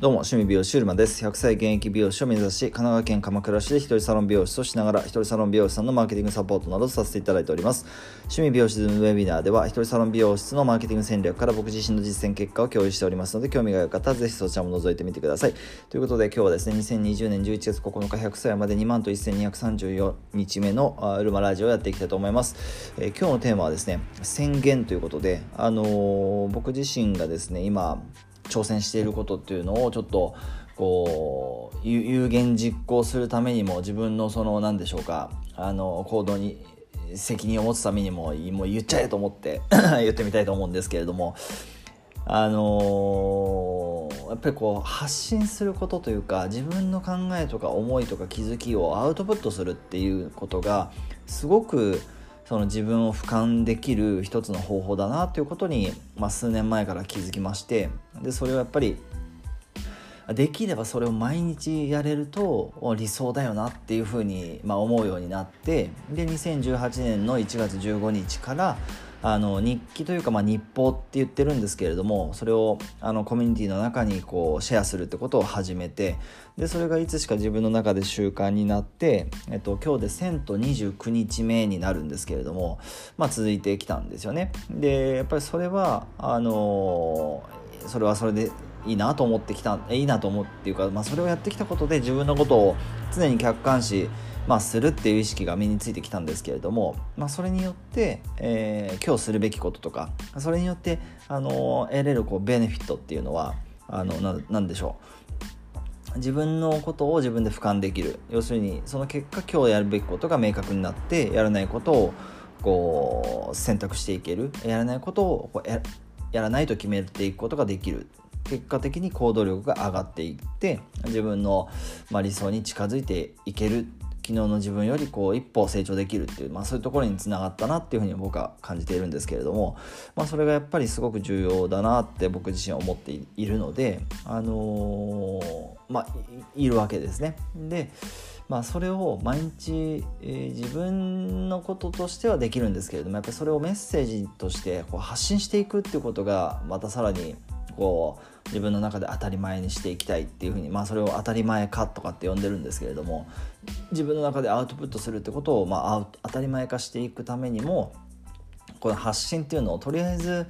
どうも、趣味美容師シュルマです。100歳現役美容師を目指し、神奈川県鎌倉市で一人サロン美容師としながら、一人サロン美容師さんのマーケティングサポートなどさせていただいております。趣味美容師ズームウェビナーでは、一人サロン美容室のマーケティング戦略から僕自身の実践結果を共有しておりますので、興味がある方はぜひそちらも覗いてみてください。ということで、今日はですね、2020年11月9日100歳まで2万と1234日目のウルマラジオをやっていきたいと思います。えー、今日のテーマはですね、宣言ということで、あのー、僕自身がですね、今、挑戦していることっていうのをちょっとこう有言実行するためにも自分のその何でしょうかあの行動に責任を持つためにももう言っちゃえと思って 言ってみたいと思うんですけれどもあのー、やっぱりこう発信することというか自分の考えとか思いとか気づきをアウトプットするっていうことがすごくその自分を俯瞰できる一つの方法だなということに、まあ、数年前から気づきましてでそれをやっぱりできればそれを毎日やれると理想だよなっていうふうに、まあ、思うようになってで2018年の1月15日からあの日記というか、まあ、日報って言ってるんですけれどもそれをあのコミュニティの中にこうシェアするってことを始めてでそれがいつしか自分の中で習慣になって、えっと、今日で1000と29日目になるんですけれども、まあ、続いてきたんですよね。でやっぱりそれはあのそれはそれでいいなと思ってきたいいなと思っていうか、まあ、それをやってきたことで自分のことを常に客観視、まあ、するっていう意識が身についてきたんですけれども、まあ、それによって、えー、今日するべきこととかそれによって、あの得れるこうベネフィットっていうのはあのななんでしょう。自分のことを自分で俯瞰できる。要するにその結果今日やるべきことが明確になってやらないことをこう選択していける。やらないことをこうやらないと決めていくことができる結果的に行動力が上がっていって自分の、まあ、理想に近づいていける昨日の自分よりこう一歩成長できるっていう、まあ、そういうところにつながったなっていうふうに僕は感じているんですけれども、まあ、それがやっぱりすごく重要だなって僕自身は思っているので、あのー、まあ、いるわけですね。でまあ、それを毎日、えー、自分のこととしてはできるんですけれどもやっぱりそれをメッセージとしてこう発信していくっていうことがまたさらにこう自分の中で当たり前にしていきたいっていうふうに、まあ、それを当たり前かとかって呼んでるんですけれども自分の中でアウトプットするってことを、まあ、当たり前化していくためにもこの発信っていうのをとりあえず、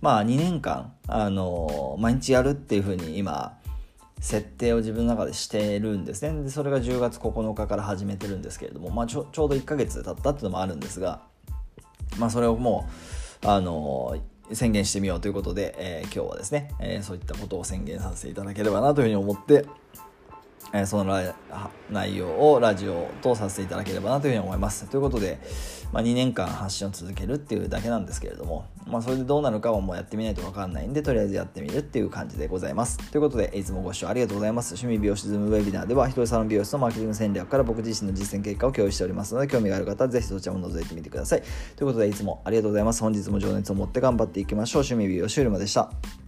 まあ、2年間あの毎日やるっていうふうに今設定を自分の中でしてるんですね。でそれが10月9日から始めてるんですけれども、まあ、ちょちょうど1ヶ月経ったっていうのもあるんですが、まあ、それをもうあの宣言してみようということで、えー、今日はですね、えー、そういったことを宣言させていただければなというふうに思って、えー、その内容をラジオとさせていただければなというふうに思います。ということで、まあ、2年間発信を続けるっていうだけなんですけれども、まあ、それでどうなるかはもうやってみないと分かんないんで、とりあえずやってみるっていう感じでございます。ということで、いつもご視聴ありがとうございます。趣味美容師ズームウェビナーでは、一人サロン美容室のマーケティング戦略から僕自身の実践結果を共有しておりますので、興味がある方はぜひそちらも覗いてみてください。ということで、いつもありがとうございます。本日も情熱を持って頑張っていきましょう。趣味美容師うるまでした。